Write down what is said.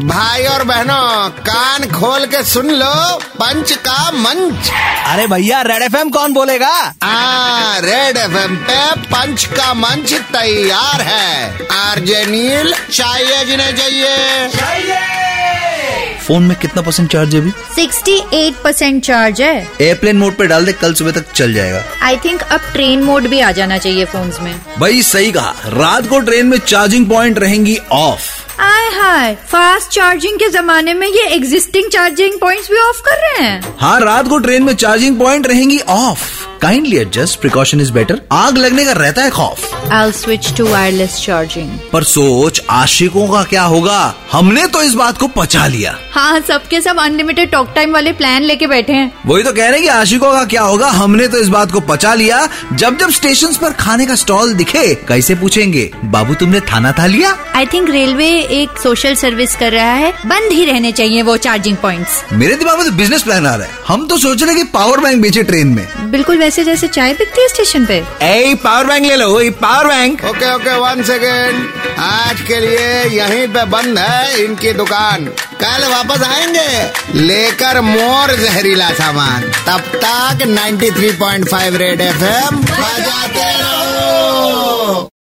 भाई और बहनों कान खोल के सुन लो पंच का मंच। अरे भैया रेड एफएम कौन बोलेगा? आ, रेड एफएम पे पंच का मंच तैयार है। आरजे नील चाहिए जिन्हें चाहिए। फ़ोन में कितना परसेंट चार्ज है अभी? 68 परसेंट चार्ज है। एयरप्लेन मोड पे डाल दे कल सुबह तक चल जाएगा। आई थिंक अब ट्रेन मोड भी आ जाना चाहिए फ़ोन में। भाई सही कहा। रात को ट्रेन में चार्जिंग पॉइंट रहेंगी ऑफ़ आय हाय। फास्ट चार्जिंग के जमाने में ये एग्जिस्टिंग चार्जिंग पॉइंट्स भी ऑफ़ कर रहे हैं। हाँ रात को ट्रेन में चार्जिंग पॉइंट रहेंगी off kindly adjust precaution is better आग लगने का रहता है खौफ। I switch to wireless charging पर सोच आशिकों का क्या होगा? हमने तो इस बात को पचा लिया। हाँ सबके सब अनलिमिटेड टॉक टाइम वाले प्लान लेके बैठे हैं। वही तो कह रहे हैं कि आशिकों का क्या होगा? हमने तो इस बात को पचा लिया। जब जब स्टेशन पर खाने का स्टॉल दिखे कैसे पूछेंगे? बाबू तुमने थाना था लिया? आई थिंक रेलवे एक सोशल सर्विस कर रहा है। बंद ही रहने चाहिए वो चार्जिंग पॉइंट्स मेरे दिमाग में तो बिज़नेस प्लान आ रहा है। हम तो सोच रहे की पावर बैंक बेचे ट्रेन में। बिल्कुल वैसे जैसे चाय बिकती है स्टेशन पे? ए पावर बैंक ले लो ये power bank okay okay one second आज के लिए यहीं पे बंद है इनकी दुकान। कल वापस आएँगे। लेकर मोर जहरीला सामान। तब तक 93.5 रेड एफ़ एम रहो